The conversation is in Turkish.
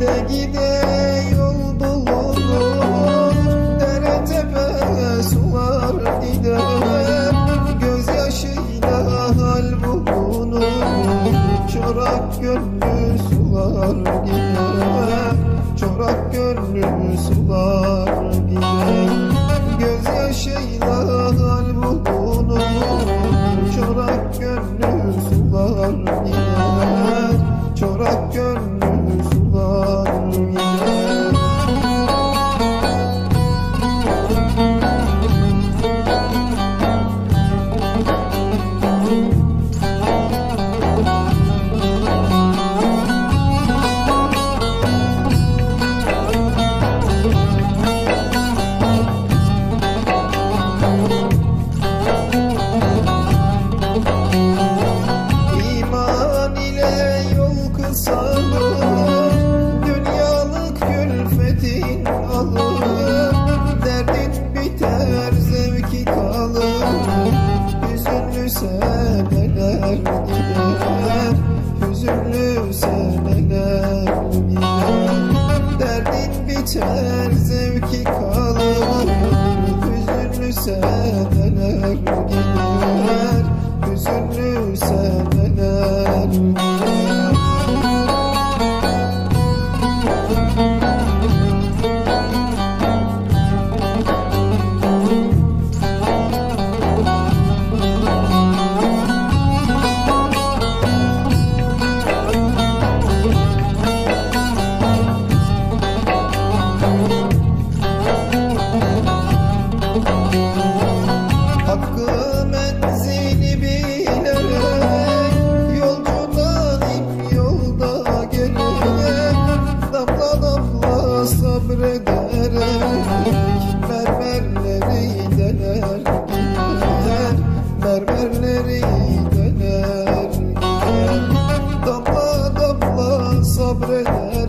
Gide gide yol bulunur. Dere tepe sular gider. Gözyaşıyla hal bulunur. Çorak gönlü sular gider. Çorak gönlü sular seneler gider Hüzünlü seneler gider Derdin biter zevki kalır Hüzünlü gider Hüzünlü seneler sabrederek Mermerleri dener gider Mermerleri dener gider Damla damla sabrederek